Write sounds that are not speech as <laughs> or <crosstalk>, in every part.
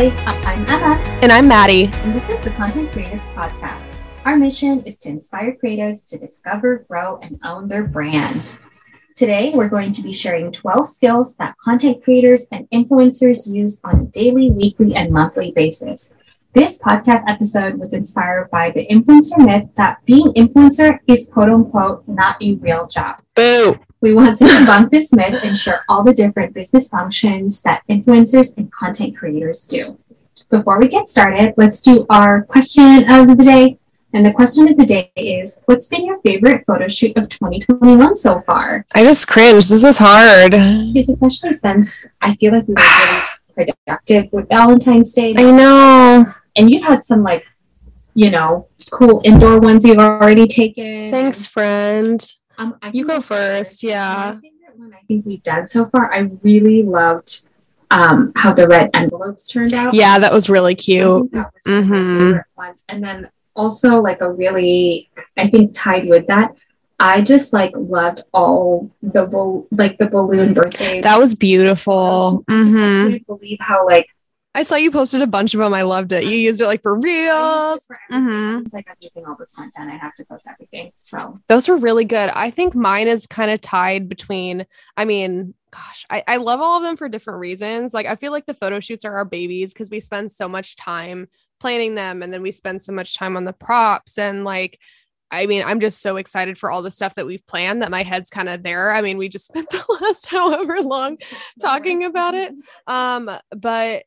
Hi, I'm Emma. And I'm Maddie. And this is the Content Creators Podcast. Our mission is to inspire creatives to discover, grow, and own their brand. Today, we're going to be sharing 12 skills that content creators and influencers use on a daily, weekly, and monthly basis. This podcast episode was inspired by the influencer myth that being influencer is quote unquote not a real job. Boo. We want to debunk this myth and share all the different business functions that influencers and content creators do. Before we get started, let's do our question of the day. And the question of the day is What's been your favorite photo shoot of 2021 so far? I just cringe. This is hard. Because especially since I feel like we were really <sighs> productive with Valentine's Day. I know. And you've had some like, you know, cool indoor ones you've already taken. Thanks, friend. Um, I You go first, yeah. My favorite one I think we've done so far, I really loved um, how the red envelopes turned out. Yeah, that was really cute. that was one of my Mhm. ones. And then also like a really, I think tied with that, I just like loved all the like the balloon birthday. That was beautiful. I just like, hmm couldn't believe how like I saw you posted a bunch of them. I loved it. You used it like for I used Reels. it for everything. Mhm. It's like I'm using all this content. I have to post everything. So Those were really good. I think mine is kind of tied between, I mean, gosh, I, I love all of them for different reasons. Like, I feel like the photo shoots are our babies because we spend so much time planning them and then we spend so much time on the props. And like, I mean, I'm just so excited for all the stuff that we've planned that my head's kind of there. I mean, we just <laughs> spent the last however long <laughs> talking about it. Um, but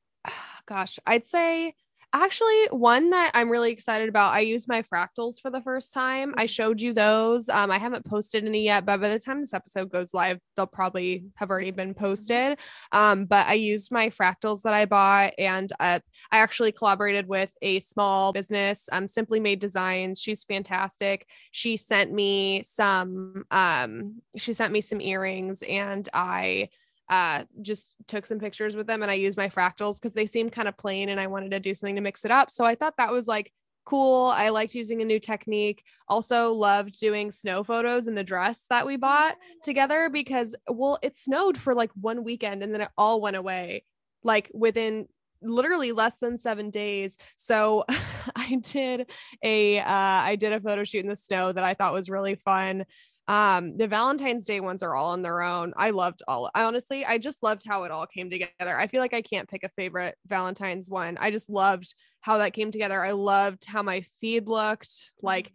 gosh, I'd say actually one that I'm really excited about. I used my fractals for the first time. I showed you those. Um, I haven't posted any yet, but by the time this episode goes live, they'll probably have already been posted. Um, but I used my fractals that I bought, and uh, I actually collaborated with a small business, um, Simply Made Designs. She's fantastic. She sent me some. Um, she sent me some earrings, and I uh just took some pictures with them and I used my fractals because they seemed kind of plain and I wanted to do something to mix it up. So I thought that was like cool. I liked using a new technique. Also loved doing snow photos in the dress that we bought together because well it snowed for like one weekend and then it all went away like within literally less than 7 days. So <laughs> I did a uh I did a photo shoot in the snow that I thought was really fun um the valentine's day ones are all on their own. I loved all i honestly i just loved how it all came together. I feel like i can't pick a favorite valentine's one. I just loved how that came together. I loved how my feed looked. Like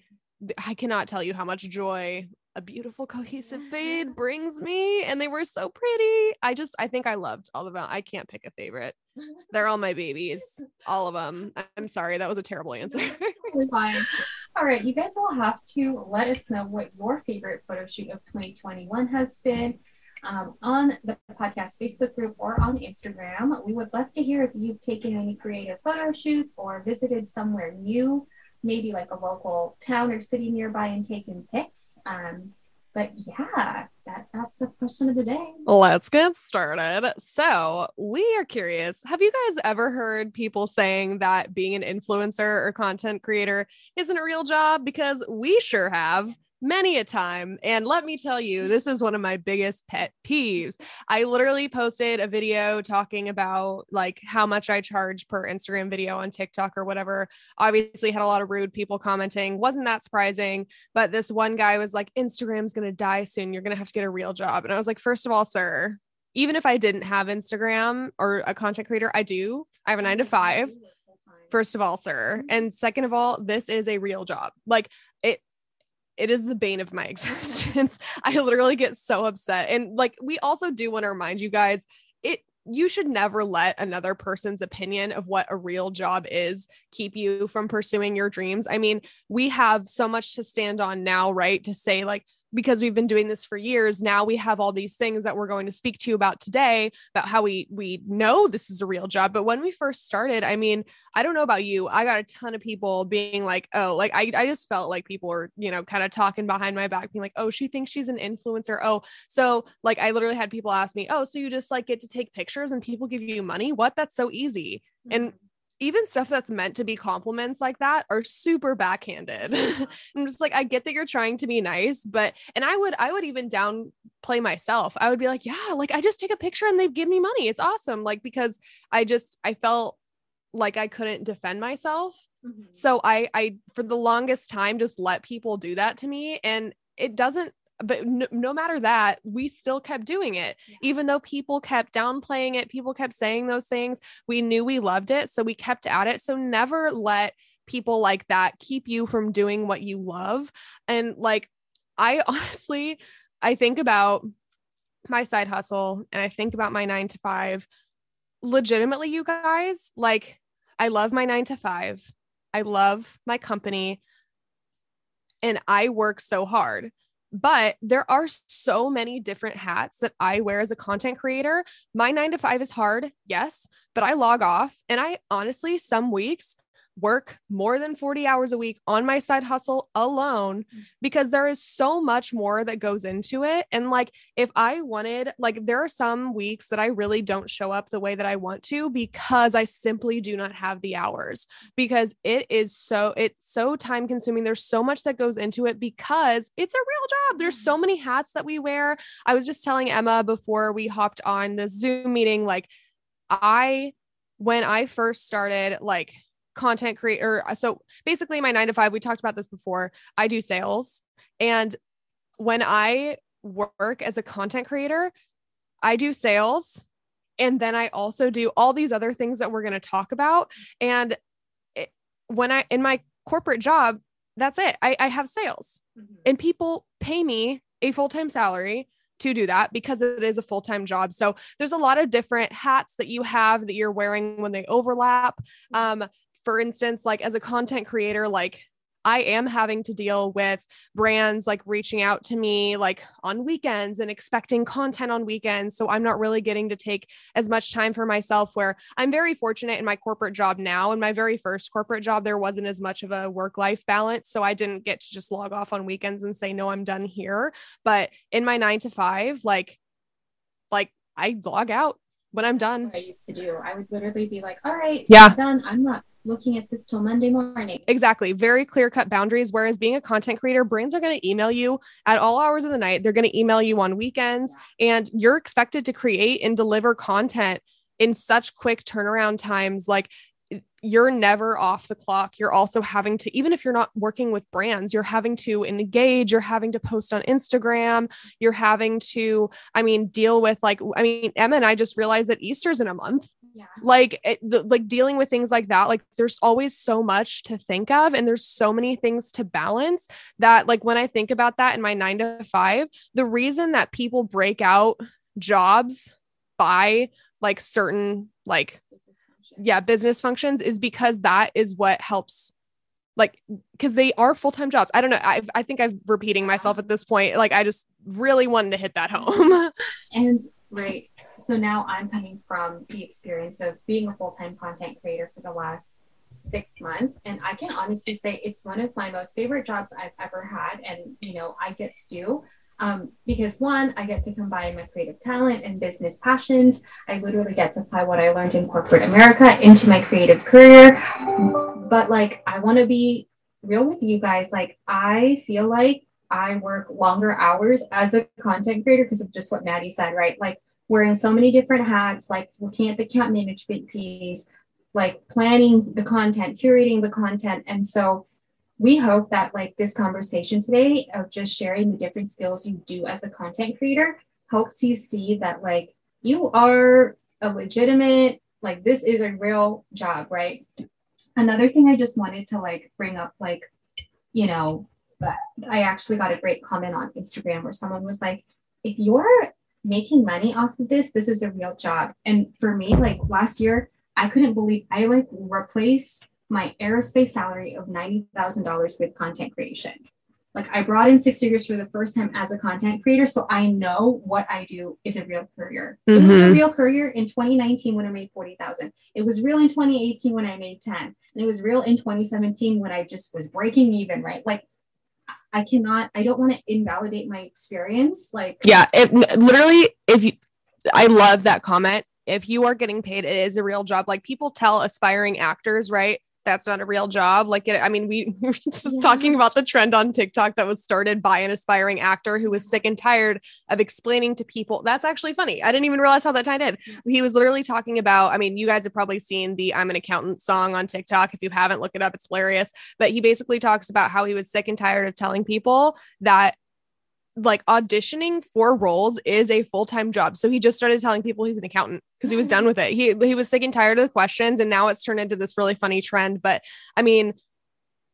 i cannot tell you how much joy a beautiful cohesive feed brings me and they were so pretty. I just i think i loved all of them i can't pick a favorite. <laughs> They're all my babies all of them i'm sorry that was a terrible answer. <laughs> All right, you guys will have to let us know what your favorite photo shoot of 2021 has been um, on the podcast Facebook group or on Instagram. We would love to hear if you've taken any creative photo shoots or visited somewhere new, maybe like a local town or city nearby and taken pics. Um, but yeah, that wraps up question of the day. Let's get started. So, we are curious have you guys ever heard people saying that being an influencer or content creator isn't a real job? Because we sure have. Many a time. And let me tell you, this is one of my biggest pet peeves. I literally posted a video talking about like how much I charge per Instagram video on TikTok or whatever. Obviously, had a lot of rude people commenting. Wasn't that surprising? But this one guy was like, Instagram's going to die soon. You're going to have to get a real job. And I was like, first of all, sir, even if I didn't have Instagram or a content creator, I do. I have a nine to five. First of all, sir. And second of all, this is a real job. Like it, it is the bane of my <laughs> existence. I literally get so upset. And like, we also do want to remind you guys, it, you should never let another person's opinion of what a real job is keep you from pursuing your dreams. I mean, we have so much to stand on now, right? To say, like, because we've been doing this for years now we have all these things that we're going to speak to you about today about how we we know this is a real job. But when we first started i mean i don't know about you i got a ton of people being like oh like i, I just felt like people were you know kind of talking behind my back being like oh she thinks she's an influencer. Oh so like i literally had people ask me oh so you just like get to take pictures and people give you money? What? That's so easy. And mm-hmm. Even stuff that's meant to be compliments like that are super backhanded. <laughs> I'm just like, I get that you're trying to be nice, but and I would I would even downplay myself. I would be like, yeah, like I just take a picture and they give me money. It's awesome. Like because I just I felt like I couldn't defend myself. Mhm. So I I for the longest time just let people do that to me and it doesn't but no, no matter that we still kept doing it. Yeah. even though people kept downplaying it people kept saying those things we knew we loved it so we kept at it. So never let people like that keep you from doing what you love. And like I <laughs> honestly I think about my side hustle and I think about my 9 to 5 legitimately you guys like I love my 9 to 5 I love my company. And I work so hard. But there are so many different hats that I wear as a content creator. My nine to five is hard, yes, but I log off and I honestly, some weeks work more than 40 hours a week on my side hustle alone mm. because there is so much more that goes into it. And like, if I wanted, like, there are some weeks that I really don't show up the way that I want to because I simply do not have the hours because it is so it's so time consuming. There's so much that goes into it because it's a real job. There's mm-hmm. so many hats that we wear. I was just telling emma before we hopped on the zoom meeting like i when i first started like content creator so basically my 9 to 5 we talked about this before i do sales and when i work as a content creator i do sales and then i also do all these other things that we're going to talk about and it, when I in my corporate job, that's it. I, I have sales Mhm. and people pay me a full time salary to do that because it is a full time job. So there's a lot of different hats that you have that you're wearing when they overlap. Um, for instance, like as a content creator, like I am having to deal with brands like reaching out to me like on weekends and expecting content on weekends. So I'm not really getting to take as much time for myself where I'm very fortunate in my corporate job now. In my very first corporate job, there wasn't as much of a work life balance. So I didn't get to just log off on weekends and say, no, I'm done here. But in my nine to five, like, like I log out when I'm done. I used to do. I would literally be like, all right, Yeah. I'm done. I'm not looking at this till Monday morning. Exactly. Very clear cut boundaries. Whereas being a content creator, brands are going to email you at all hours of the night. They're going to email you on weekends, and you're expected to create and deliver content in such quick turnaround times. Like, you're never off the clock. You're also having to, even if you're not working with brands, you're having to engage, you're having to post on Instagram, you're having to, I mean, deal with like, I mean, Emma and I just realized that Easter's in a month Yeah. like it, the, like dealing with things like that like there's always so much to think of and there's so many things to balance that like when i think about that in my 9 to 5 the reason that people break out jobs by like certain like Business yeah business functions is because that is what helps like because they are full-time jobs. I don't know I, I think i'm repeating myself at this point. Like i just really wanted to hit that home. <laughs> And right. So now I'm coming from the experience of being a full time content creator for the last six months. And I can honestly say it's one of my most favorite jobs I've ever had. And, you know, I get to do. Um, because one, I get to combine my creative talent and business passions. I literally get to apply what I learned in corporate America into my creative career. But like, I want to be real with you guys. Like, I feel like I work longer hours as a content creator because of just what Maddie said, right? Like wearing so many different hats, like looking at the account management piece, like planning the content, curating the content. And so we hope that like this conversation today of just sharing the different skills you do as a content creator helps you see that like you are a legitimate, like this is a real job, right? Another thing I just wanted to like bring up, like, you know, but I actually got a great comment on Instagram where someone was like, if you're making money off of this, this is a real job. And for me, like last year, I couldn't believe I like replaced my aerospace salary of $90,000 with content creation. Like I brought in six figures for the first time as a content creator. So I know what I do is a real career. It was a Mhm. real career in 2019 when I made 40,000. It was real in 2018 when I made 10. And it was real in 2017 when I just was breaking even, right? Like I cannot, I don't want to invalidate my experience. Like, yeah it literally if you i love that comment if you are getting paid it is a real job like people tell aspiring actors right that's not a real job. Like, it, I mean, we, <laughs> we were just yeah. talking about the trend on TikTok that was started by an aspiring actor who was sick and tired of explaining to people. That's actually funny. I didn't even realize how that tied in. Mm. He was literally talking about, I mean, you guys have probably seen the I'm an accountant song on TikTok. If you haven't, look it up. It's hilarious. But he basically talks about how he was sick and tired of telling people that like auditioning for roles is a full-time job. So he just started telling people he's an accountant because he was done mm. with it. He he was sick and tired of the questions and now it's turned into this really funny trend, but I mean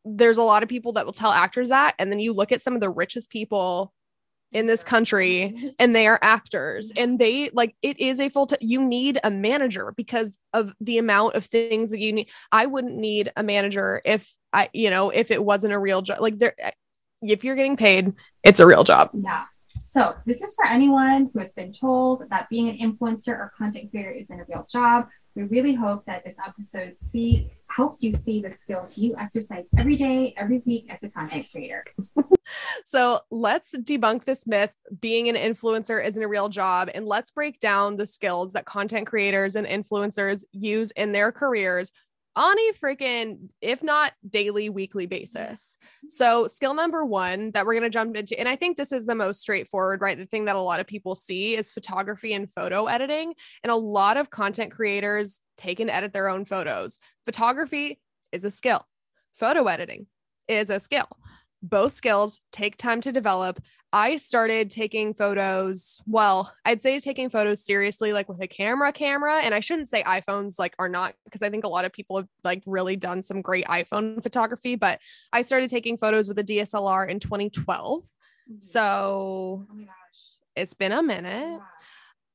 there's a lot of people that will tell actors that and then you look at some of the richest people in this country and they are actors and they like it is a full time you need a manager because of the amount of things that you need. I wouldn't need a manager if i you know if it wasn't a real job like there if you're getting paid, it's a real job. Yeah. So this is for anyone who has been told that being an influencer or content creator isn't a real job. We really hope that this episode see helps you see the skills you exercise every day, every week as a content creator. <laughs> so let's debunk this myth being an influencer isn't a real job and let's break down the skills that content creators and influencers use in their careers on a freaking, if not daily, weekly basis. So, skill number one that we're going to jump into, and I think this is the most straightforward, right? The thing that a lot of people see is photography and photo editing. And a lot of content creators take and edit their own photos. Photography is a skill, photo editing is a skill both skills take time to develop. I started taking photos. Well, I'd say taking photos seriously, like with a camera, camera. And I shouldn't say iPhones like are not, because I think a lot of people have like really done some great iPhone photography. But I started taking photos with a DSLR in 2012. Mm-hmm. So oh it's been a minute. Yeah.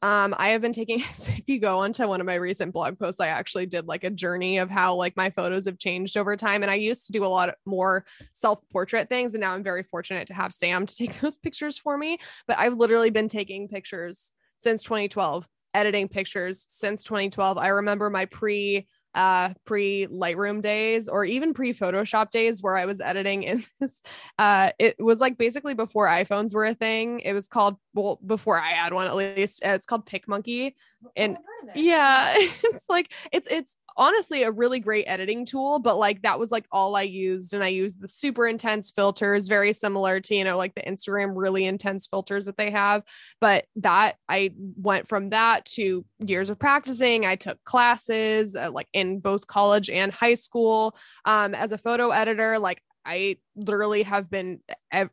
Um, I have been taking, <laughs> if you go onto one of my recent blog posts, I actually did like a journey of how like my photos have changed over time. And I used to do a lot more self portrait things. And now I'm very fortunate to have Sam to <laughs> take those pictures for me. But I've literally been taking pictures since 2012, editing pictures since 2012. I remember my pre uh pre Lightroom days or even pre Photoshop days where I was editing in <laughs> this uh it was like basically before iPhones were a thing. It was called well before I had one at least. Uh, it's called PicMonkey. And yeah, <laughs> it's like it's it's honestly a really great editing tool, but like that was like all I used. And I used the super intense filters, very similar to, you know, like the Instagram really intense filters that they have. But that I went from that to years of practicing. I took classes uh, like in both college and high school um, as a photo editor. Like I literally have been ev-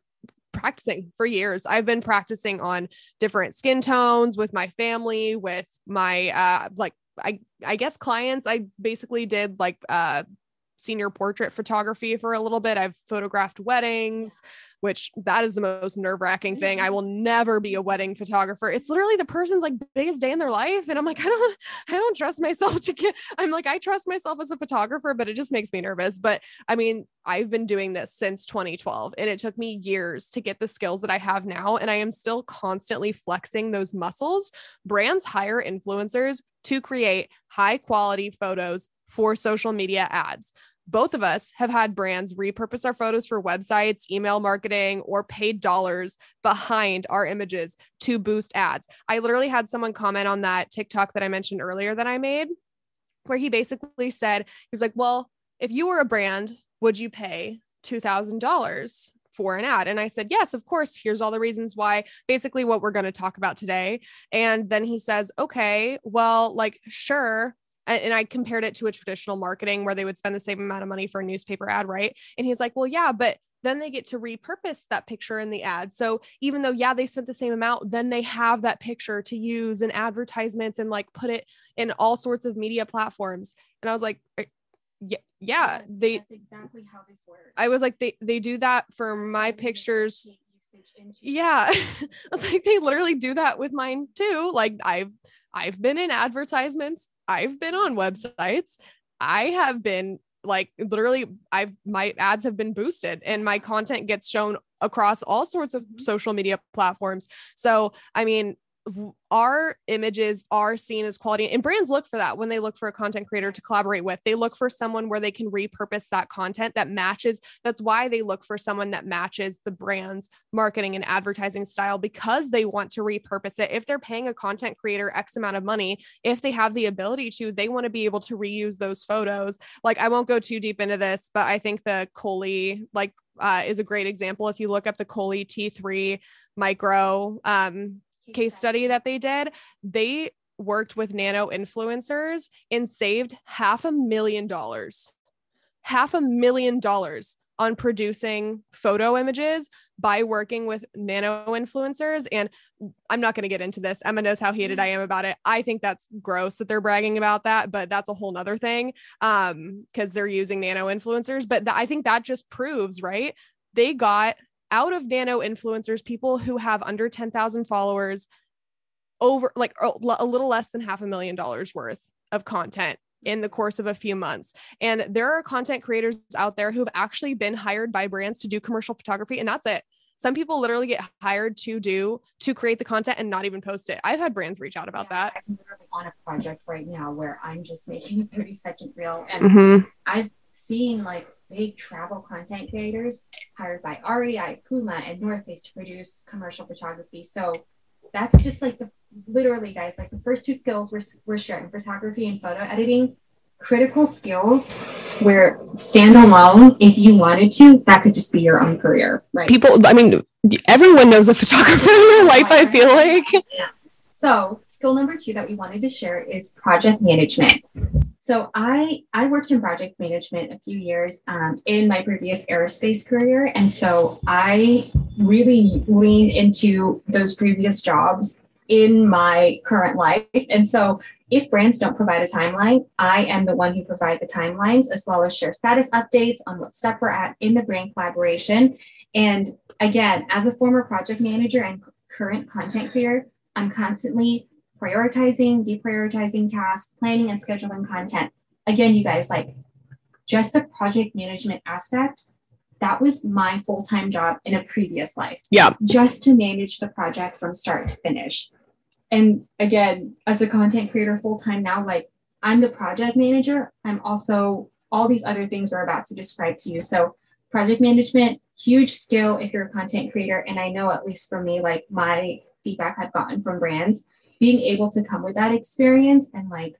practicing for years. I've been practicing on different skin tones with my family, with my uh like I I guess clients. I basically did like uh senior portrait photography for a little bit. I've photographed weddings, which that is the most nerve-wracking thing. I will never be a wedding photographer. It's literally the person's like biggest day in their life and I'm like <laughs> I don't I don't trust myself to get I'm like I trust myself as a photographer, but it just makes me nervous. But I mean, I've been doing this since 2012 and it took me years to get the skills that I have now and I am still constantly flexing those muscles. Brands hire influencers to create high quality photos for social media ads. Both of us have had brands repurpose our photos for websites, email marketing, or paid dollars behind our images to boost ads. I literally had someone comment on that TikTok that I mentioned earlier that I made, where he basically said, he was like, Well, if you were a brand, would you pay $2,000 for an ad? And I said, Yes, of course. Here's all the reasons why, basically, what we're going to talk about today. And then he says, Okay, well, like, sure and I compared it to a traditional marketing where they would spend the same amount of money for a newspaper ad, right? And he's like, well, yeah, but then they get to repurpose that picture in the ad. So even though, yeah, they spent the same amount, then they have that picture to use in advertisements and like put it in all sorts of media platforms. And I was like, yeah, yeah, yes, they that's exactly how this works. I was like, they they do that for my pictures. Yeah. <laughs> I was like, they literally do that with mine too. Like I've I've been in advertisements I've been on websites. I have been like literally I've my ads have been boosted and my content gets shown across all sorts of mm-hmm. social media platforms. So, I mean, our images are seen as quality and brands look for that when they look for a content creator to collaborate with. They look for someone where they can repurpose that content that matches that's why they look for someone that matches the brand's marketing and advertising style because they want to repurpose it. If they're paying a content creator x amount of money if they have the ability to they want to be able to reuse those photos. Like i won't go too deep into this but i think the Coley like uh, is a great example. If you look up the Coley T3 micro um, case study that they did, they worked with nano influencers and saved half a million dollars. Half a million dollars on producing photo images by working with nano influencers. And I'm not going to get into this. Emma knows how heated I am about it. I think that's gross that they're bragging about that, but that's a whole nother thing. Um, because they're using nano influencers. But th- I think that just proves, right? They got out of nano influencers, people who have under 10,000 followers, over like a little less than half a million dollars worth of content in the course of a few months. And there are content creators out there who've actually been hired by brands to do commercial photography, and that's it. Some people literally get hired to do to create the content and not even post it. I've had brands reach out about yeah, that. I'm literally on a project right now where I'm just making a 30 second reel, and mm-hmm. I've seen like big travel content creators hired by REI, Puma, and North Face to produce commercial photography. So that's just like the literally, guys, like the first two skills we're, we're sharing photography and photo editing, critical skills where stand alone, if you wanted to, that could just be your own career, right? People, I mean, everyone knows a photographer in their life, I feel like. Yeah. So, skill number two that we wanted to share is project management. So, I I worked in project management a few years um, in my previous aerospace career, and so I really leaned into those previous jobs in my current life. And so if brands don't provide a timeline, I am the one who provide the timelines as well as share status updates on what step we're at in the brand collaboration. And again, as a former project manager and current content creator, I'm constantly prioritizing, deprioritizing tasks, planning and scheduling content. Again, you guys, like just the project management aspect, that was my full-time job in a previous life. Yeah. Just to manage the project from start to finish and again as a content creator full time now like i'm the project manager i'm also all these other things we're about to describe to you so project management huge skill if you're a content creator and i know at least for me like my feedback i've gotten from brands being able to come with that experience and like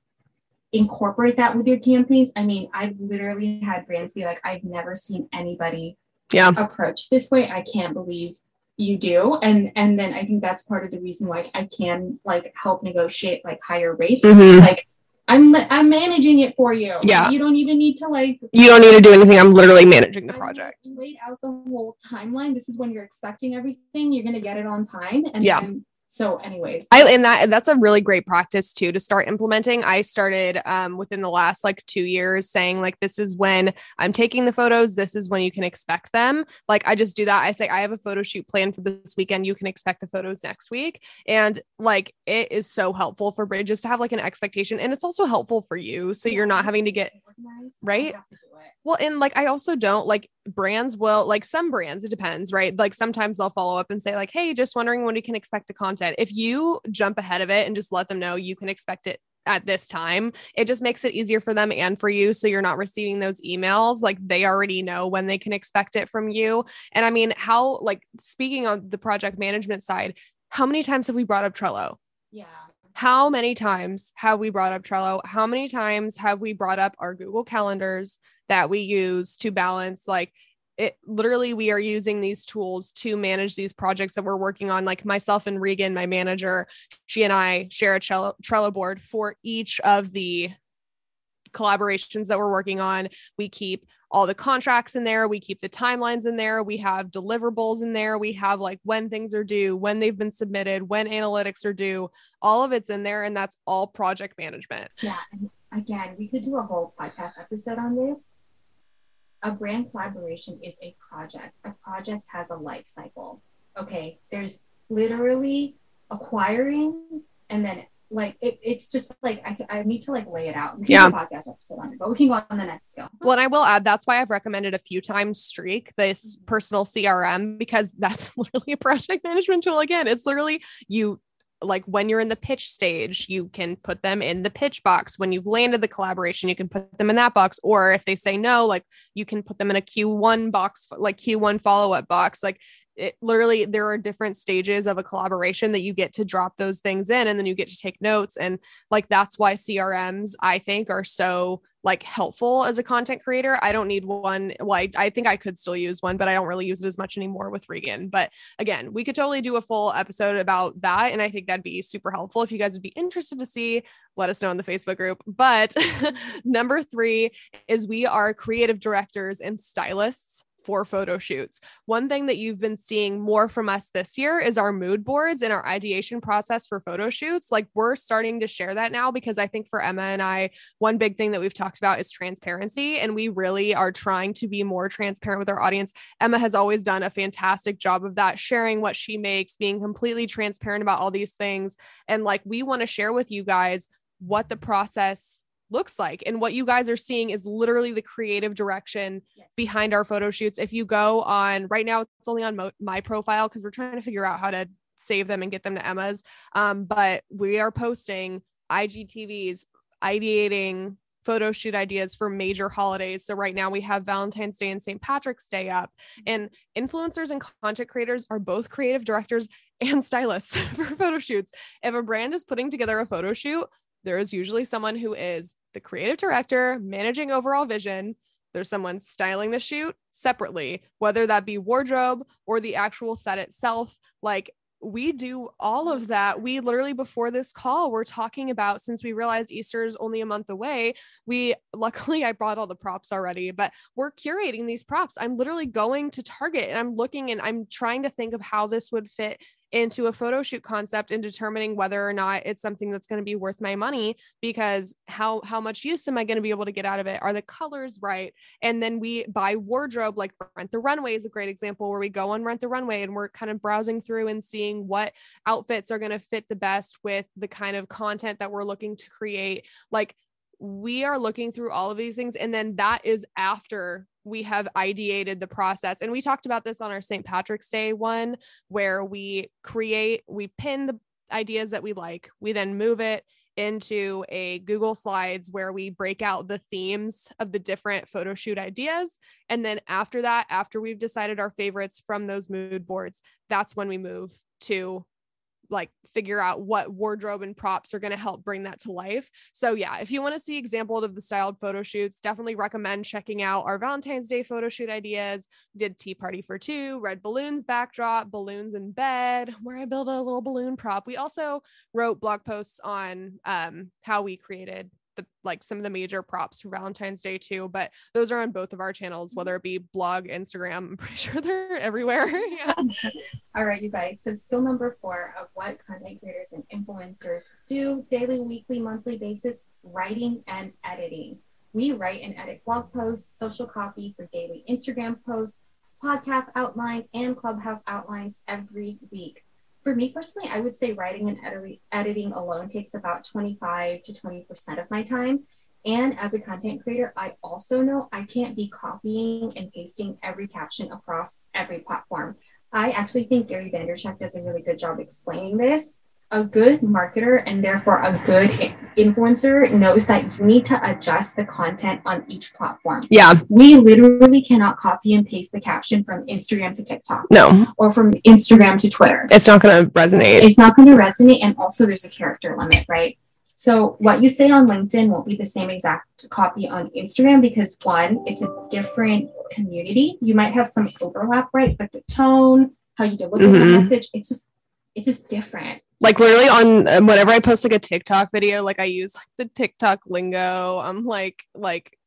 incorporate that with your campaigns. I mean i've literally had brands be like i've never seen anybody yeah. approach this way. I can't believe you do. And and then i think that's part of the reason why i can like help negotiate like higher rates. Mm-hmm. like i'm i'm managing it for you. Yeah. You don't even need to like you don't need to do anything. I'm literally managing the project. laid out the whole timeline. This is when you're expecting everything. You're going to get it on time. And yeah. then so anyways. I and that that's a really great practice too to start implementing. I started um, within the last like two years saying like this is when i'm taking the photos. This is when you can expect them. Like i just do that. I say i have a photo shoot planned for this weekend. You can expect the photos next week. And like it is so helpful for bridges to have like an expectation and it's also helpful for you so you're not having to get right well, and like I also don't like brands will like some brands, it depends, right? Like sometimes they'll follow up and say, like, hey, just wondering when you can expect the content. If you jump ahead of it and just let them know you can expect it at this time, it just makes it easier for them and for you. So you're not receiving those emails. Like they already know when they can expect it from you. And I mean, how, like, speaking on the project management side, how many times have we brought up Trello? Yeah. How many times have we brought up Trello? How many times have we brought up our Google calendars? That we use to balance like it literally we are using these tools to manage these projects that we're working on like myself and regan my manager she and i share a trello, board for each of the collaborations that we're working on. We keep all the contracts in there. We keep the timelines in there. We have deliverables in there. We have like when things are due when they've been submitted when analytics are due. All of it's in there and that's all project management. Yeah again we could do a whole podcast episode on this a brand collaboration is a project. A project has a life cycle. Okay, there's literally acquiring and then like it, it's just like I, I need to like lay it out. We yeah. podcast episode on it, but we can go on the next skill. Well, and I will add that's why I've recommended a few times Streak, this mm-hmm. personal CRM, because that's <laughs> literally a project management tool. Again, it's literally you like when you're in the pitch stage, you can put them in the pitch box. When you've landed the collaboration, you can put them in that box. Or if they say no, like you can put them in a Q1 box, like Q1 follow up box. Like it literally there are different stages of a collaboration that you get to drop those things in and then you get to take notes and like that's why crms i think are so like helpful as a content creator i don't need one well I, I think i could still use one but i don't really use it as much anymore with regan. But again we could totally do a full episode about that and i think that'd be super helpful. If you guys would be interested to see let us know in the facebook group. But <laughs> number three is we are creative directors and stylists for photo shoots. One thing that you've been seeing more from us this year is our mood boards and our ideation process for photo shoots. Like we're starting to share that now because I think for Emma and I, one big thing that we've talked about is transparency. And we really are trying to be more transparent with our audience. Emma has always done a fantastic job of that, sharing what she makes, being completely transparent about all these things. And like we want to share with you guys what the process looks like. And what you guys are seeing is literally the creative direction yes. behind our photo shoots. If you go on right now, it's only on mo- my profile because we're trying to figure out how to save them and get them to Emma's. Um, but we are posting IGTVs, ideating photo shoot ideas for major holidays. So right now we have Valentine's Day and St. Patrick's Day up. And influencers and content creators are both creative directors and stylists <laughs> for photo shoots. If a brand is putting together a photo shoot, there is usually someone who is the creative director, managing overall vision. There's someone styling the shoot separately, whether that be wardrobe or the actual set itself. Like we do all of that. We literally before this call, we're talking about since we realized Easter is only a month away. We luckily <laughs> I brought all the props already, but we're curating these props. I'm literally going to Target and I'm looking and I'm trying to think of how this would fit into a photo shoot concept and determining whether or not it's something that's going to be worth my money because how how much use am I going to be able to get out of it? Are the colors right? And then we buy wardrobe like Rent the Runway is a great example where we go on Rent the Runway and we're kind of browsing through and seeing what outfits are going to fit the best with the kind of content that we're looking to create. Like we are looking through all of these things and then that is after we have ideated the process. And we talked about this on our st patrick's day one where we create we pin the ideas that we like. We then move it into a google slides where we break out the themes of the different photo shoot ideas. And then after that after we've decided our favorites from those mood boards that's when we move to like figure out what wardrobe and props are going to help bring that to life. So yeah, if you want to see examples of the styled photo shoots, definitely recommend checking out our Valentine's Day photo shoot ideas. Did tea party for two, red balloons backdrop, balloons in bed, where I build a little balloon prop. We also wrote blog posts on um, how we created the like some of the major props for Valentine's Day too, but those are on both of our channels, mm-hmm. whether it be blog, Instagram. I'm pretty <laughs> sure they're everywhere. <laughs> yeah. All right, you guys. So skill number four of what content creators and influencers do daily, weekly, monthly basis, writing and editing. We write and edit blog posts, social copy for daily Instagram posts, podcast outlines, and clubhouse outlines every week for me personally, I would say writing and edi- editing alone takes about 25 to 20% of my time. And as a content creator, I also know I can't be copying and pasting every caption across every platform. I actually think Gary Vaynerchuk does a really good job explaining this a good marketer and therefore a good influencer knows that you need to adjust the content on each platform. Yeah. We literally cannot copy and paste the caption from Instagram to TikTok. No. Or from Instagram to Twitter. It's not going to resonate. It's not going to resonate. And also, there's a character limit, right? So, what you say on LinkedIn won't be the same exact copy on Instagram because one, it's a different community. You might have some overlap, right? But the tone, how you deliver mm-hmm. the message, it's just it's just different like literally on um, whenever I post like a TikTok video, like I use like the TikTok lingo. I'm like like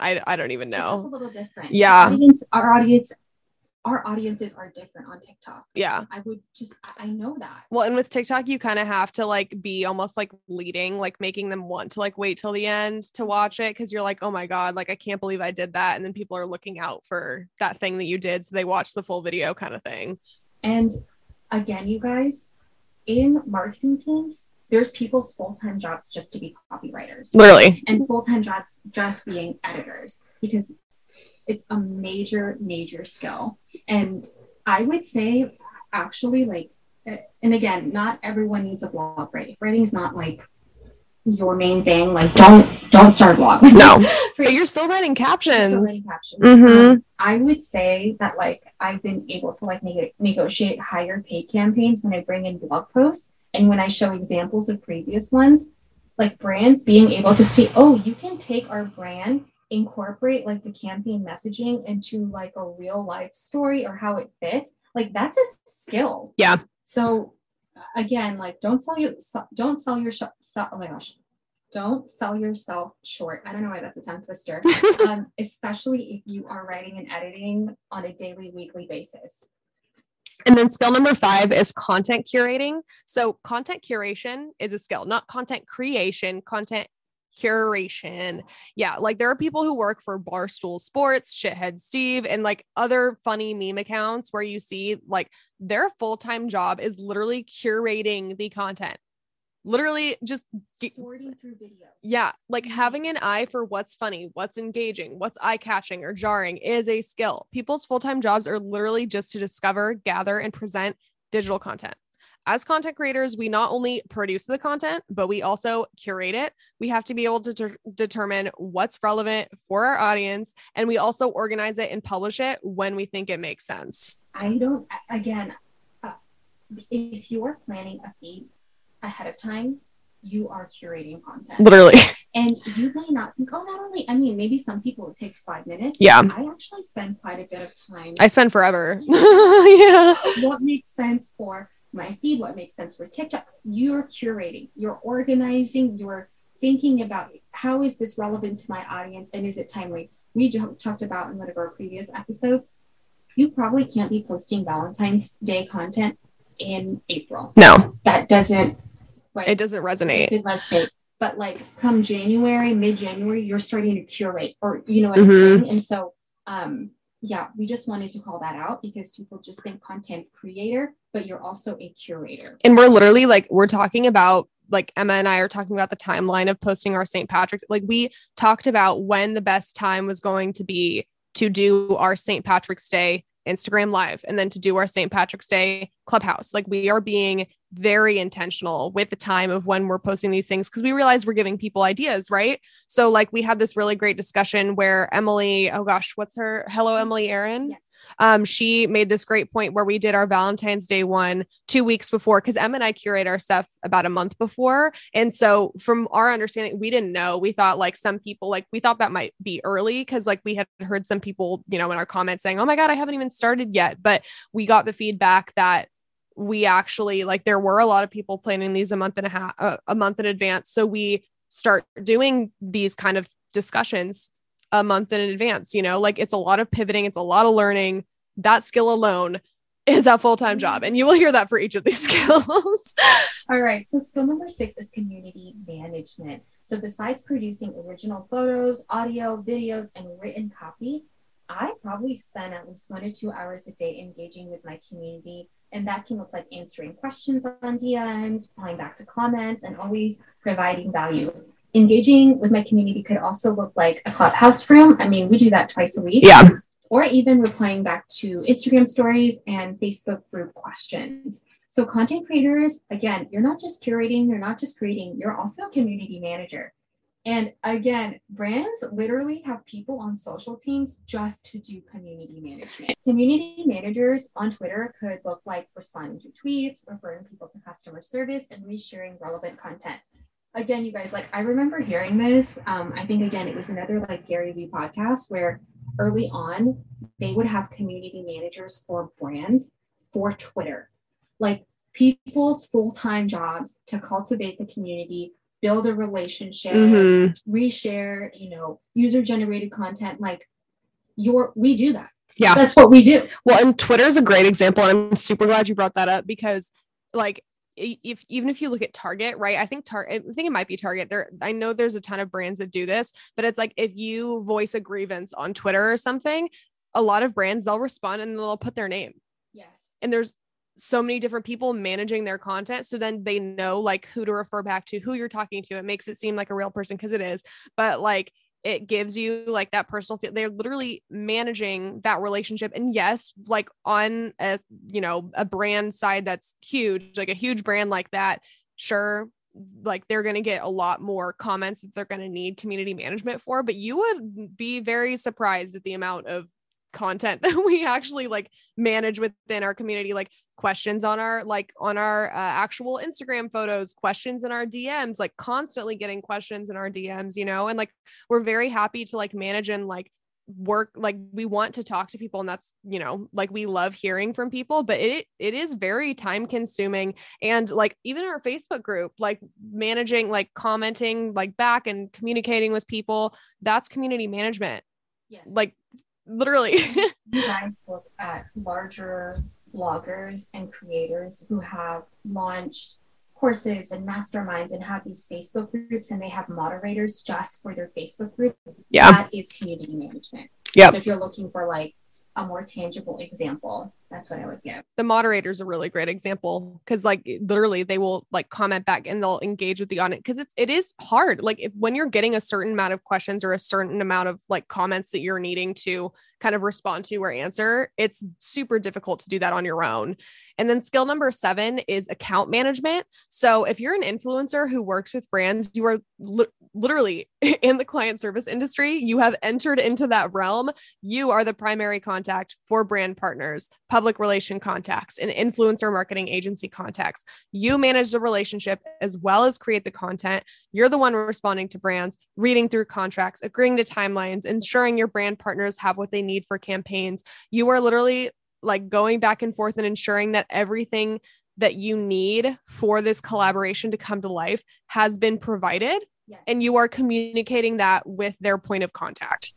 I I don't even know. It's a little different. Yeah. Our audience, our audience our audiences are different on TikTok. Yeah. I would just I know that. Well, and with TikTok you kind of have to like be almost like leading, like making them want to like wait till the end to watch it cuz you're like, "Oh my god, like I can't believe I did that." And then people are looking out for that thing that you did so they watch the full video kind of thing. And again, you guys, in marketing teams, there's people's full-time jobs just to be copywriters. Literally. And full-time jobs just being editors because it's a major, major skill. And I would say actually like eh, and again, not everyone needs a blog, right? If writing is not like your main thing, like don't don't start a blog. No, but <laughs> <laughs> you're still writing captions. Still writing captions. Mm-hmm. Um, I would say that like I've been able to like neg- negotiate higher paid campaigns when I bring in blog posts and when I show examples of previous ones, like brands being able to see, oh, you can take our brand incorporate like the campaign messaging into like a real life story or how it fits like that's a skill yeah so again like don't sell your don't sell your sell, oh my gosh don't sell yourself short i don't know why that's a tongue twister <laughs> um, especially if you are writing and editing on a daily weekly basis and then skill number five is content curating. So, content curation is a skill, not content creation, content curation. Yeah, like there are people who work for Barstool Sports, Shithead Steve, and like other funny meme accounts where you see like their full time job is literally curating the content. Literally just sorting through videos. Yeah, like mm-hmm. having an eye for what's funny, what's engaging, what's eye catching or jarring is a skill. People's full time jobs are literally just to discover, gather, and present digital content as content creators, we not only produce the content, but we also curate it. We have to be able to ter- determine what's relevant for our audience, and we also organize it and publish it when we think it makes sense. I don't, again, uh, if you're planning a feed ahead of time, you are curating content. Literally. And you may not think, oh, not only, I mean, maybe some people it takes five minutes. Yeah. I actually spend quite a bit of time. I spend forever. <laughs> <laughs> yeah. What makes sense for my feed, what makes sense for TikTok. You're curating, you're organizing, you're thinking about how is this relevant to my audience and is it timely? We talked about in one of our previous episodes. You probably can't be posting Valentine's Day content in April. No, that doesn't. Right, it doesn't resonate. It doesn't resonate. But like come January, mid January, you're starting to curate, or you know what mm-hmm. I'm saying. And so, um, yeah, we just wanted to call that out because people just think content creator, but you're also a curator. And we're literally like, we're talking about like Emma and I are talking about the timeline of posting our St. Patrick's. Like we talked about when the best time was going to be to do our St. Patrick's Day Instagram live and then to do our St. Patrick's Day clubhouse. Like we are being very intentional with the time of when we're posting these things because we realize we're giving people ideas, right? So like we had this really great discussion where Emily, oh gosh, what's her? Hello, Emily Aaron. Yes um, she made this great point where we did our Valentine's Day one two weeks before because Em and I curate our stuff about a month before. And so, from our understanding, we didn't know. We thought like some people, like, we thought that might be early because, like, we had heard some people, you know, in our comments saying, oh my God, I haven't even started yet. But we got the feedback that we actually like there were a lot of people planning these a month and a half uh, a month in advance so we start doing these kind of discussions a month in advance. You know, like it's a lot of pivoting, it's a lot of learning. That skill alone is a full time job. And you will hear that for each of these <laughs> skills. All right. So, skill number six is community management. So, besides producing original photos, audio, videos, and written copy, I probably spend at least one or two hours a day engaging with my community. And that can look like answering questions on DMs, replying back to comments, and always providing value engaging with my community could also look like a clubhouse room. I mean, we do that twice a week. Yeah. Or even replying back to Instagram stories and Facebook group questions. So, content creators, again, you're not just curating, you're not just creating, you're also a community manager. And again, brands literally have people on social teams just to do community management. Community managers on Twitter could look like responding to tweets, referring people to customer service, and resharing relevant content again, you guys, like I remember hearing this. Um, I think again, it was another like Gary Vee podcast where early on they would have community managers for brands for Twitter, like people's full-time jobs to cultivate the community, build a relationship, mm-hmm. reshare, you know, user-generated content. Like your we do that. Yeah. That's what we do. Well, and Twitter is a great example. And I'm super glad you brought that up because like if even if you look at Target, right? I think Target, I think it might be Target. There, I know there's a ton of brands that do this, but it's like if you voice a grievance on Twitter or something, a lot of brands they'll respond and they'll put their name. Yes. And there's so many different people managing their content, so then they know like who to refer back to, who you're talking to. It makes it seem like a real person because it is, but like it gives you like that personal feel they're literally managing that relationship and yes like on a you know a brand side that's huge like a huge brand like that sure like they're going to get a lot more comments that they're going to need community management for but you would be very surprised at the amount of content <laughs> that we actually like manage within our community like questions on our like on our uh, actual instagram photos questions in our dms like constantly getting questions in our dms you know? And like we're very happy to like manage and like work like we want to talk to people and that's you know like we love hearing from people but it it is very time consuming and like even our facebook group like managing like commenting like back and communicating with people that's community management. Yes. Like literally <laughs> <laughs> you guys look at larger bloggers and creators who have launched courses and masterminds and have these Facebook groups and they have moderators just for their Facebook group. Yeah. That is community management. Yeah. So if you're looking for like a more tangible example, that's what I would give. The moderator's a really great example because like literally they will like comment back and they'll engage with the audience because it's it is hard. Like if when you're getting a certain amount of questions or a certain amount of like comments that you're needing to kind of respond to or answer, it's super difficult to do that on your own. And then skill number seven is account management. So if you're an influencer who works with brands, you are li- literally <laughs> in the client service industry, you have entered into that realm. You are the primary contact for brand partners public relation contacts and influencer marketing agency contacts. You manage the relationship as well as create the content. You're the one responding to brands, reading through contracts, agreeing to timelines, ensuring your brand partners have what they need for campaigns. You are literally like going back and forth and ensuring that everything that you need for this collaboration to come to life has been provided. Yes. And you are communicating that with their point of contact.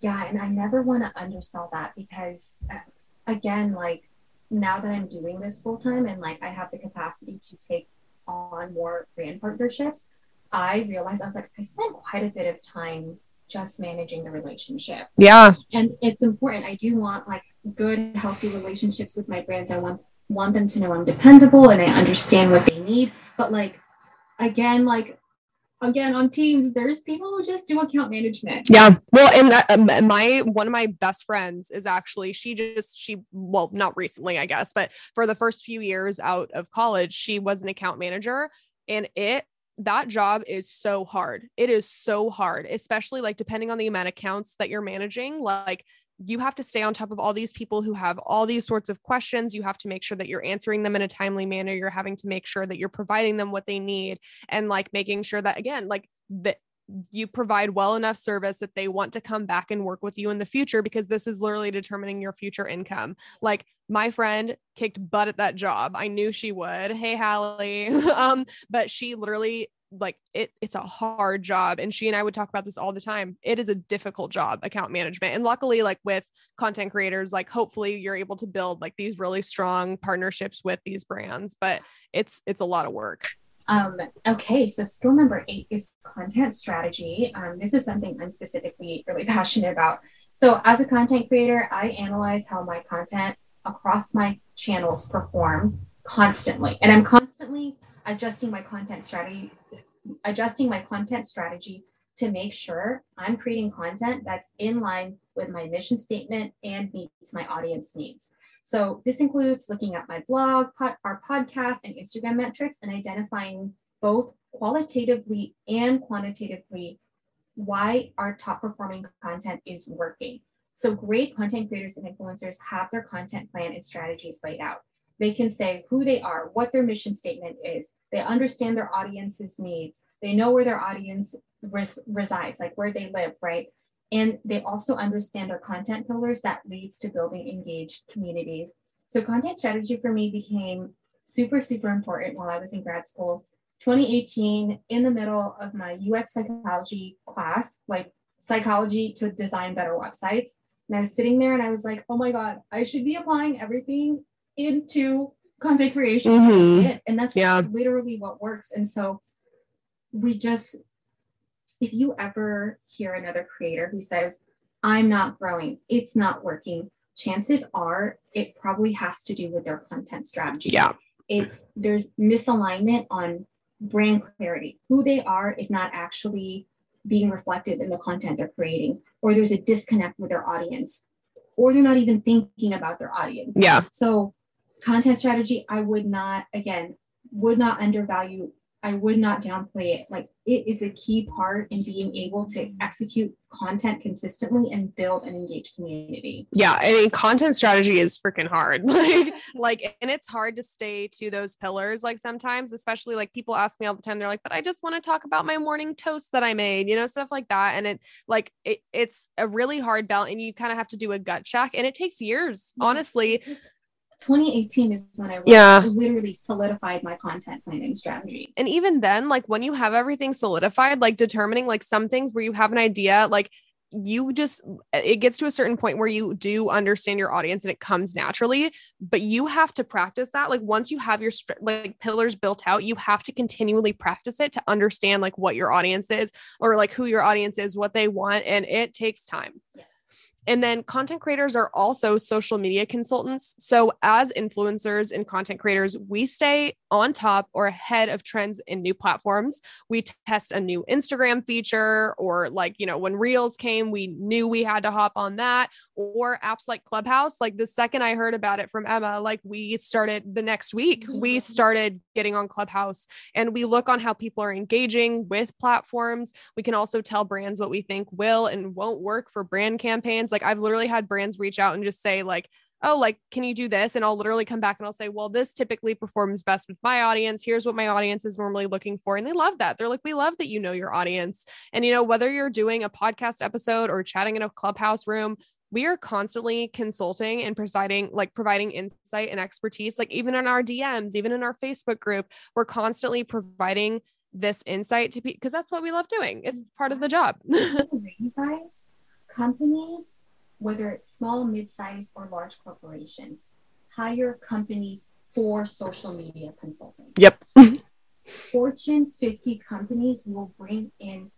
Yeah. And I never want to undersell that because uh, again, like now that I'm doing this full time and like I have the capacity to take on more brand partnerships, I realized I was like, I spent quite a bit of time just managing the relationship. Yeah. And it's important. I do want like good, healthy relationships with my brands. I want want them to know I'm dependable and I understand what they need. But like again, like again on teams there's people who just do account management. Yeah well and that um, my one of my best friends is actually she just she well not recently i guess but for the first few years out of college she was an account manager and it that job is so hard. It is so hard especially like depending on the amount of accounts that you're managing like you have to stay on top of all these people who have all these sorts of questions. You have to make sure that you're answering them in a timely manner. You're having to make sure that you're providing them what they need and like making sure that, again, like that you provide well enough service that they want to come back and work with you in the future because this is literally determining your future income. Like my friend kicked butt at that job. I knew she would. Hey, Hallie. <laughs> um, but she literally like it it's a hard job and she and I would talk about this all the time. It is a difficult job, account management. And luckily like with content creators like hopefully you're able to build like these really strong partnerships with these brands, but it's it's a lot of work. Um, okay, so skill number eight is content strategy. Um, this is something I'm specifically really <laughs> passionate about. So, as a content creator, I analyze how my content across my channels perform constantly, and I'm constantly adjusting my content strategy adjusting my content strategy to make sure I'm creating content that's in line with my mission statement and meets my audience needs. So this includes looking at my blog, pod, our podcast, and Instagram metrics and identifying both qualitatively and quantitatively why our top performing content is working. So great content creators and influencers have their content plan and strategies laid out. They can say who they are, what their mission statement is. They understand their audience's needs. They know where their audience res- resides, like where they live, right? And they also understand their content pillars that leads to building engaged communities. So content strategy for me became super, super important while I was in grad school. 2018, in the middle of my UX psychology class, like psychology to design better websites. And I was sitting there and I was like, oh my God, I should be applying everything into content creation. Mm-hmm. And that's yeah. literally what works. And so we just, if you ever hear another creator who says, I'm not growing, it's not working, chances are it probably has to do with their content strategy. Yeah. It's there's misalignment on brand clarity. Who they are is not actually being reflected in the content they're creating, or there's a disconnect with their audience, or they're not even thinking about their audience. Yeah. So, content strategy, I would not, again, would not undervalue I would not downplay it. Like it is a key part in being able to execute content consistently and build an engaged community. Yeah, I mean content strategy is freaking hard. <laughs> like like and it's hard to stay to those pillars like sometimes, especially like people ask me all the time they're like, "But I just want to talk about my morning toast that I made." You know, stuff like that and it like it, it's a really hard belt and you kind of have to do a gut check and it takes years, honestly. 2018 is when I Yeah. literally solidified my content planning strategy. and even then like when you have everything solidified like determining like some things where you have an idea like you just it gets to a certain point where you do understand your audience and it comes naturally but you have to practice that like once you have your like pillars built out you have to continually practice it to understand like what your audience is or like who your audience is what they want and it takes time. And then content creators are also social media consultants. So, as influencers and content creators, we stay on top or ahead of trends in new platforms. We test a new Instagram feature, or like, you know, when Reels came, we knew we had to hop on that, or apps like Clubhouse. Like, the second I heard about it from Emma, like, we started the next week, mm-hmm. we started getting on Clubhouse and we look on how people are engaging with platforms. We can also tell brands what we think will and won't work for brand campaigns. Like I've literally had brands reach out and just say like, "Oh, like can you do this?" and I'll literally come back and I'll say, "Well, this typically performs best with my audience. Here's what my audience is normally looking for." And they love that. They're like, "We love that you know your audience." And you know, whether you're doing a podcast episode or chatting in a clubhouse room, we are constantly consulting and presiding like providing insight and expertise like even in our DMs, even in our Facebook group, we're constantly providing this insight to people because that's what we love doing. It's part of the job. <laughs> you guys, companies, whether it's small, mid-sized, or large corporations, hire companies for social media consulting. yep. <laughs> Fortune 50 companies will bring in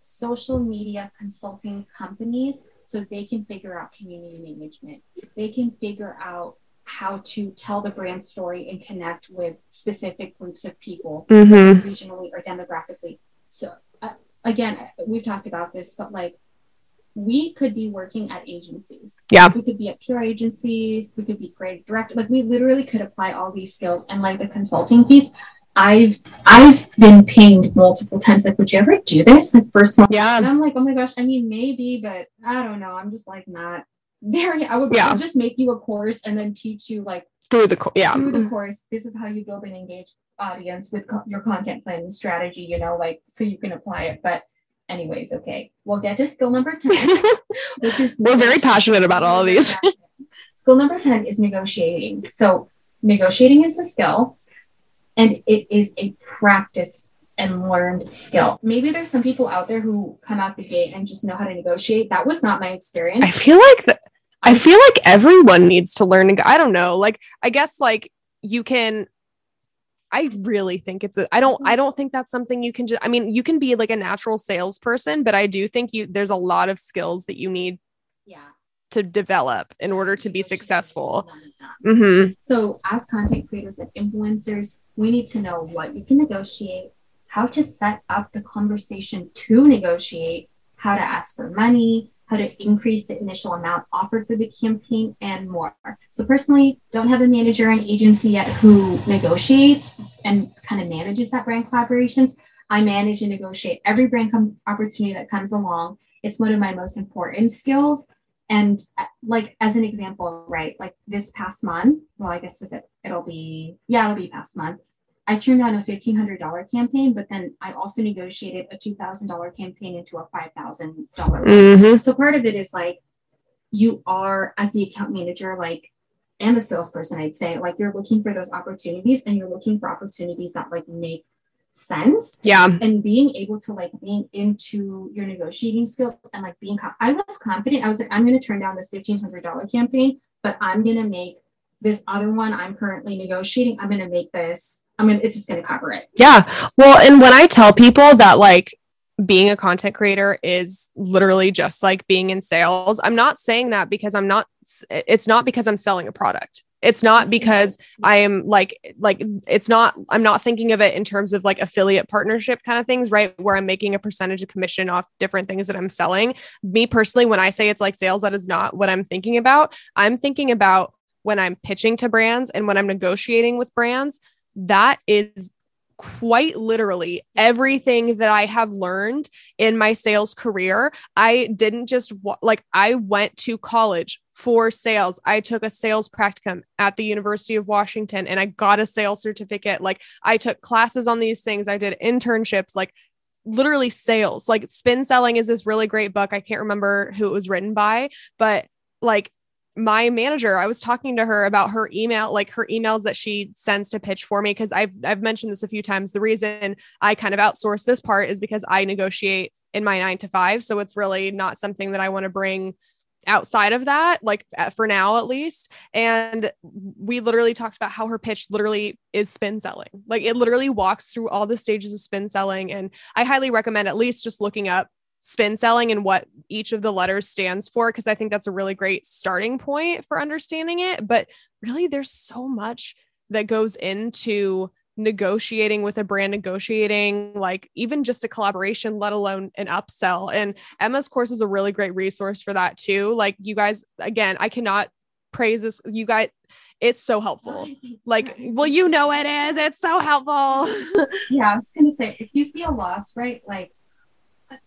social media consulting companies so they can figure out community management. They can figure out how to tell the brand story and connect with specific groups of people Mm-hmm. regionally or demographically. So uh, again, we've talked about this, but like we could be working at agencies. Yeah. We could be at PR agencies. We could be creative director. Like we literally could apply all these skills and like the consulting piece. I've I've been pinged multiple times. Like, would you ever do this? Like first month, and Yeah. I'm like, oh my gosh. I mean, maybe, but I don't know. I'm just like not there. yet. I would Yeah. Just make you a course and then teach you like Through the co- yeah. through the mm-hmm. course, this is how you build an engaged audience with co- your content plan and strategy, you know, like so you can apply it. But, anyways, okay, we'll get to skill number 10, <laughs> which is We're very passionate about all of these. <laughs> skill number 10 is negotiating. So, negotiating is a skill and it is a practice and learned skill. Maybe there's some people out there who come out the gate and just know how to negotiate. That was not my experience. I feel like the, I feel like everyone needs to learn. I don't know. Like I guess like you can. I really think it's a, I don't I don't think that's something you can just I mean you can be like a natural salesperson but I do think you there's a lot of skills that you need yeah. to develop in order to be successful. one of them. Mhm. So, as content creators and influencers, we need to know what you can negotiate, how to set up the conversation to negotiate, how to ask for money, how to increase the initial amount offered for the campaign, and more. So, personally, don't have a manager and agency yet who negotiates and kind of manages that brand collaborations. I manage and negotiate every brand com- opportunity that comes along. It's one of my most important skills. And uh, like as an example, right? Like this past month, well, I guess was it? It'll be yeah, it'll be past month. I turned down a fifteen hundred dollar campaign, but then I also negotiated a two thousand dollar campaign into a five thousand dollar. Mhm. So part of it is like you are as the account manager, like and the salesperson, I'd say, like you're looking for those opportunities and you're looking for opportunities that like make sense Yeah. and being able to like lean into your negotiating skills and like being co- I was confident. I was like, I'm gonna turn down this fifteen hundred dollar campaign, but I'm gonna make this other one I'm currently negotiating. I'm gonna make this. I mean, it's just gonna cover it. Yeah. Well, and when I tell people that like being a content creator is literally just like being in sales, I'm not saying that because I'm not it's not because I'm selling a product. It's not because I am like like it's not I'm not thinking of it in terms of like affiliate partnership kind of things, right? Where I'm making a percentage of commission off different things that I'm selling. Me personally, when I say it's like sales, that is not what I'm thinking about. I'm thinking about when I'm pitching to brands and when I'm negotiating with brands, that is quite literally everything that I have learned in my sales career. I didn't just like, I went to college for sales. I took a sales practicum at the University of Washington and I got a sales certificate. Like, I took classes on these things, I did internships, like, literally sales. Like, Spin Selling is this really great book. I can't remember who it was written by, but like my manager, I was talking to her about her email, like her emails that she sends to pitch for me. Cause I've, I've mentioned this a few times. The reason I kind of outsource this part is because I negotiate in my nine to five. So it's really not something that I want to bring outside of that, like for now at least. And we literally talked about how her pitch literally is spin selling. Like it literally walks through all the stages of spin selling. And I highly recommend at least just looking up spin selling and what each of the letters stands for because I think that's a really great starting point for understanding it. But really, there's so much that goes into negotiating with a brand, negotiating like even just a collaboration, let alone an upsell. And Emma's course is a really great resource for that too. Like, you guys, again, I cannot praise this. You guys, it's so helpful. <laughs> Like, well, you know it is. It's so helpful. <laughs> yeah, I was gonna say if you feel lost, right? Like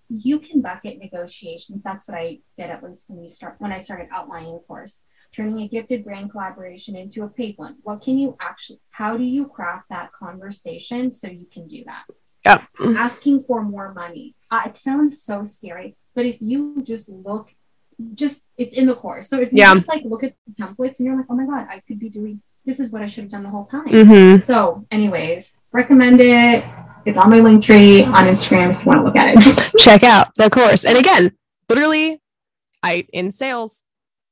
you can bucket negotiations. That's what I did at least when you start when I started outlining the course. Turning a gifted brand collaboration into a paid one. What can you actually how do you craft that conversation so you can do that? Yeah. Asking for more money. Uh, it sounds so scary, but if you just look just it's in the course. So if you yeah. just like look at the templates and you're like, oh my god, I could be doing this is what I should have done the whole time. Mm-hmm. So, anyways, recommend it. It's on my Linktree on Instagram if you want to look at it. <laughs> Check out the course. And again, literally, I in sales,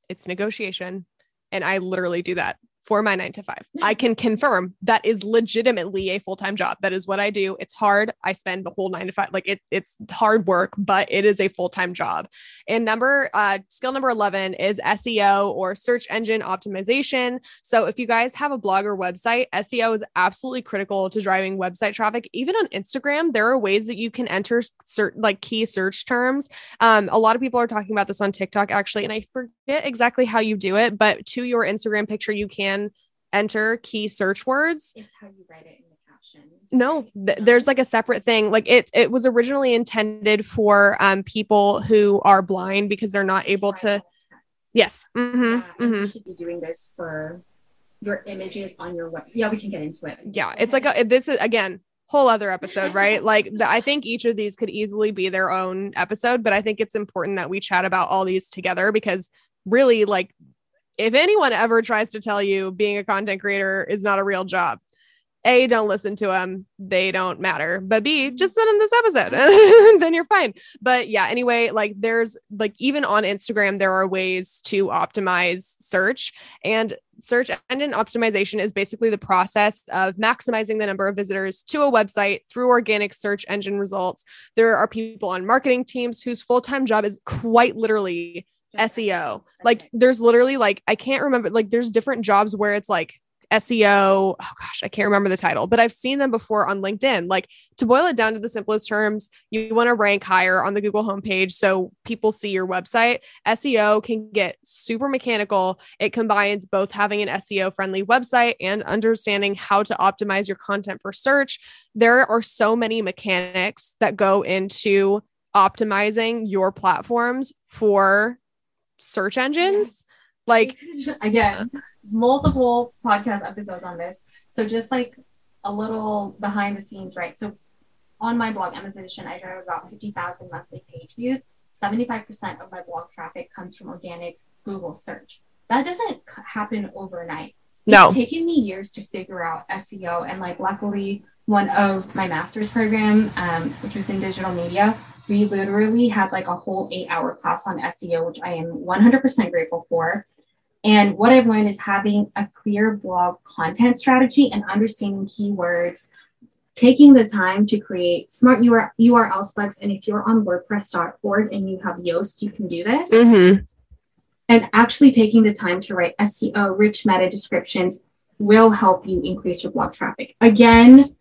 it's negotiation. And I literally do that for my nine to five. I can <laughs> confirm that is legitimately a full time job. That is what I do. It's hard. I spend the whole nine to five. Like it, it's hard work, but it is a full time job. And number, uh, skill number 11 is SEO or search engine optimization. So if you guys have a blog or website, SEO is absolutely critical to driving website traffic. Even on Instagram, there are ways that you can enter certain like key search terms. Um, a lot of people are talking about this on TikTok actually, and I forget exactly how you do it, but to your Instagram picture, you can can enter key search words. It's how you write it in the caption. No, th- there's like a separate thing. Like it, it was originally intended for um, people who are blind because they're not able to. Yes. Mm-hmm, yeah, mm-hmm. You should be doing this for your images on your web. Yeah, we can get into it. Yeah, it's like a, this is again whole other episode, <laughs> right? like the, I think each of these could easily be their own episode, but I think it's important that we chat about all these together because really like if anyone ever tries to tell you being a content creator is not a real job, a, don't listen to them. They don't matter. But B, just send them this episode. <laughs> then you're fine. But yeah, anyway, like there's like even on Instagram, there are ways to optimize search. And search engine optimization is basically the process of maximizing the number of visitors to a website through organic search engine results. There are people on marketing teams whose full time job is quite literally SEO. Like there's literally like I can't remember like there's different jobs where it's like SEO. Oh gosh, I can't remember the title, but I've seen them before on LinkedIn. Like to boil it down to the simplest terms, you want to rank higher on the Google homepage so people see your website. SEO can get super mechanical. It combines both having an SEO friendly website and understanding how to optimize your content for search. There are so many mechanics that go into optimizing your platforms for search engines. Yes. Like again, multiple podcast episodes on this. So just like a little behind the scenes, right? So on my blog, Emma's Edition, I drive about 50,000 monthly page views. 75% of my blog traffic comes from organic Google search. That doesn't happen overnight. No. It's taken me years to figure out SEO. And like, luckily, one of my master's program, um, which was in digital media, we literally had like a whole eight hour class on SEO, which I am 100% grateful for. And what I've learned is having a clear blog content strategy and understanding keywords, taking the time to create smart URL selects. And if you're on WordPress.org and you have Yoast, you can do this. Mm-hmm. And actually taking the time to write SEO rich meta descriptions will help you increase your blog traffic. Again,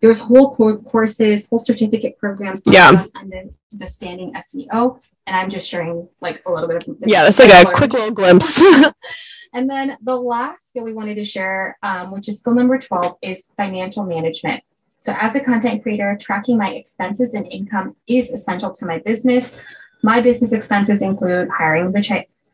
there's whole courses, whole certificate programs yeah. understanding SEO. And I'm just sharing like a little bit of yeah, that's like a quick little glimpse. <laughs> and then the last skill we wanted to share, um, which is skill number 12, is financial management. So as a content creator, tracking my expenses and income is essential to my business. My business expenses include hiring,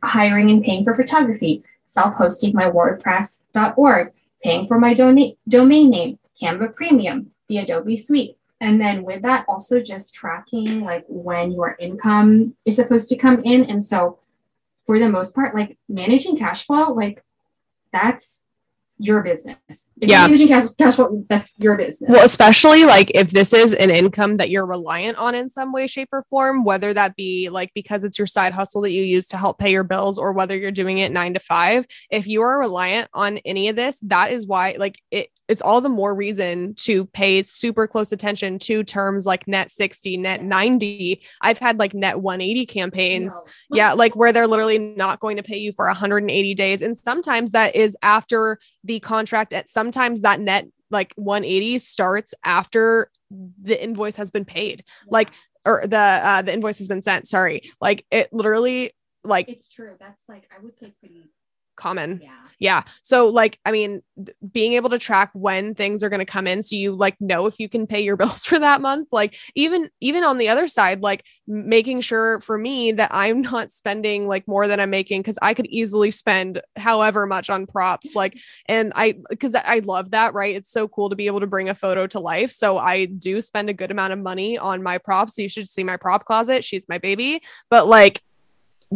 hiring and paying for photography, self-hosting my WordPress.org, paying for my dona- domain name, Canva Premium, the Adobe Suite. And then with that, also just tracking like when your income is supposed to come in. And so for the most part, like managing cash flow, like that's your business. If yeah. managing cash, cash flow, that's your business. Well, especially like if this is an income that you're reliant on in some way, shape, or form, whether that be like because it's your side hustle that you use to help pay your bills or whether you're doing it nine to five, if you are reliant on any of this, that is why like it it's all the more reason to pay super close attention to terms like net 60, net 90. I've had like net 180 campaigns. No. Yeah, like where they're literally not going to pay you for 180 days. And sometimes that is after the contract at sometimes that net like 180 starts after the invoice has been paid. Like or the uh the invoice has been sent. Sorry. Like it literally like it's true. That's like I would say pretty common. Yeah. Yeah. So like I mean th- being able to track when things are going to come in so you like know if you can pay your <laughs> bills for that month like even even on the other side like making sure for me that I'm <laughs> not spending like more than I'm making cuz I could easily spend however much on props like <laughs> and I cuz I love that, right? It's so cool to be able to bring a photo to life. So I do spend a good amount of money on my props. So you should see my prop closet. She's my baby. But like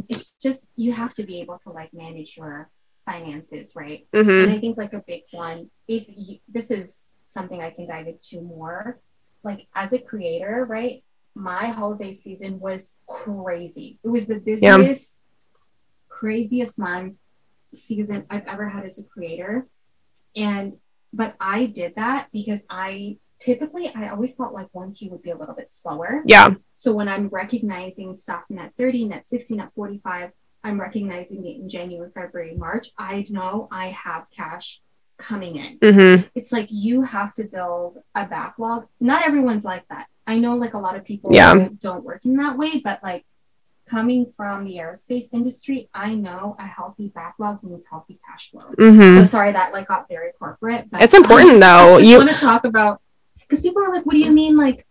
it's just you have to be able to like manage your finances, right? Mm-hmm. And I think like a big one, if you, this is something I can dive into more, like as a creator, right? My holiday season was crazy. It was the busiest, yeah. craziest month season I've ever had as a creator. And but I did that because I typically I always thought like 1Q would be a little bit slower. Yeah. So when I'm recognizing stuff net 30, net 60, net 45, I'm recognizing it in January, February, March. I know I have cash coming in. Mm-hmm. It's like you have to build a backlog. Not everyone's like that. I know like a lot of people yeah. don't work in that way, but like coming from the aerospace industry, I know a healthy backlog means healthy cash flow. Mm-hmm. So sorry that like got very corporate. it's important <laughs> I, though. I you want to talk about because people are like, what do you mean like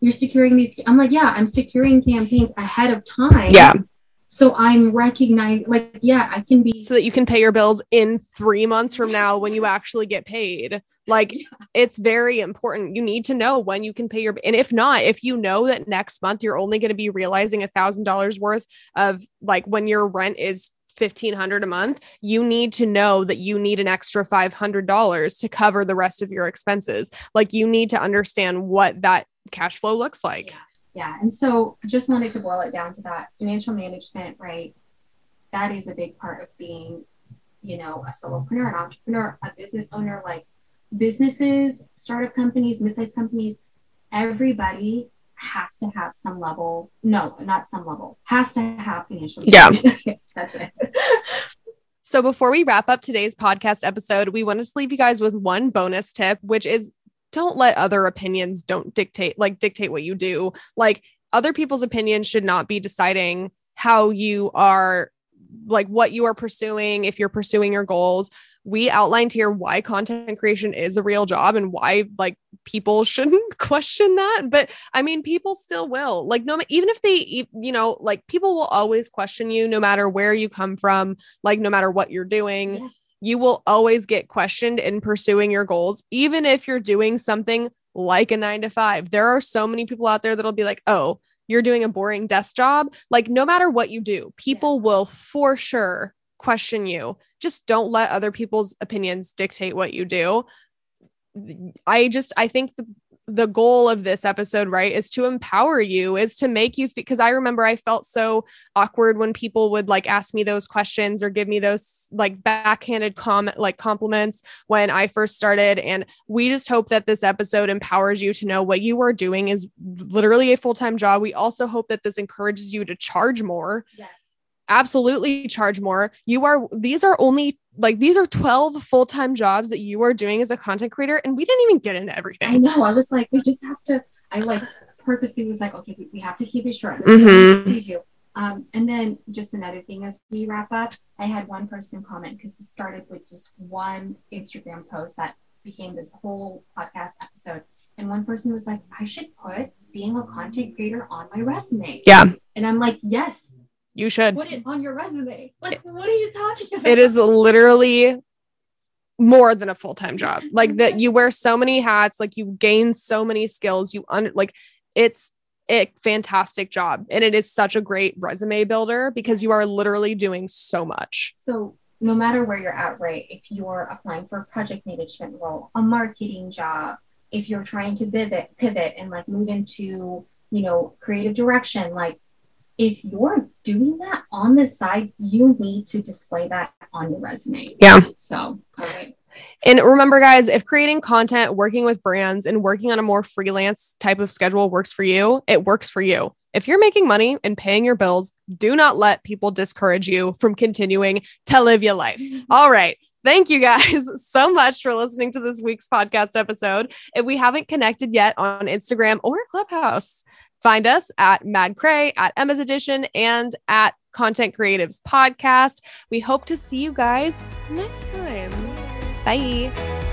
you're securing these? I'm like, yeah, I'm securing campaigns ahead of time. Yeah. So I'm recognizing, like, yeah, I can be. So that you can pay your bills in three months from now when you actually get paid. Like, yeah. it's very important. You need to know when you can pay your. And if not, if you know that next month you're only going to be realizing a thousand dollars worth of like when your rent is 1500 a month you need to know that you need an extra $500 to cover the rest of your expenses. Like you need to understand what that cash flow looks like. Yeah, yeah. and so just wanted to boil it down to that financial management right? That is a big part of being you know a solopreneur an entrepreneur a business owner. Like businesses startup companies mid-sized companies everybody has to have some level no not some level has to have financial yeah. <laughs> That's it. So before we wrap up today's podcast episode we want to leave you guys with one bonus tip which is don't let other opinions don't dictate like dictate what you do. Like other people's opinions should not be deciding how you are like what you are pursuing if you're pursuing your goals we outlined here why content creation is a real job and why like people <laughs> shouldn't question that but i mean people still will like no even if they you know like people will always question you no matter where you come from like no matter what you're doing yes. you will always get questioned in pursuing your goals even if you're doing something like a 9 to 5 there are so many people out there that'll be like oh you're doing a boring desk job like no matter what you do people yeah. will for sure question you. Just don't let other people's opinions dictate what you do. I just I think the the goal of this episode, right, is to empower you, is to make you feel because I remember I felt so awkward when people would like ask me those questions or give me those like backhanded comment like compliments when I first started. And we just hope that this episode empowers you to know what you are doing is literally a full-time job. We also hope that this encourages you to charge more. Yes absolutely charge more. You are, these are only like, these are 12 full time jobs that you are doing as a content creator. And we didn't even get into everything. I know. I was like, we just have to, I like purposely was like, okay, we have to keep it short. Mm-hmm. so um, and then just another thing as we wrap up, I had one person comment because it started with just one Instagram post that became this whole podcast episode. And one person was like, I should put being a content creator on my resume. Yeah. And I'm like, yes. You should put it on your resume. Like, what are you talking about? It is literally more than a full-time job. Like that you wear so many hats, like you gain so many skills, you un like it's a fantastic job and it is such a great resume builder because you are literally doing so much. So no matter where you're at, right? If you're applying for a project management role, a marketing job, if you're trying to pivot, pivot and like move into, you know, creative direction, like if you're doing that on the side, you need to display that on your resume. Yeah. So, all right. And remember, guys, if creating content, working with brands, and working on a more freelance type of schedule works for you, it works for you. If you're making money and paying your bills, do not let people discourage you from continuing to live your life. Mm-hmm. All right. Thank you guys <laughs> so much for listening to this week's podcast episode. If we haven't connected yet on Instagram or Clubhouse, find us at Mad Cray, at Emma's Edition, and at Content Creatives Podcast. We hope to see you guys next time. Bye.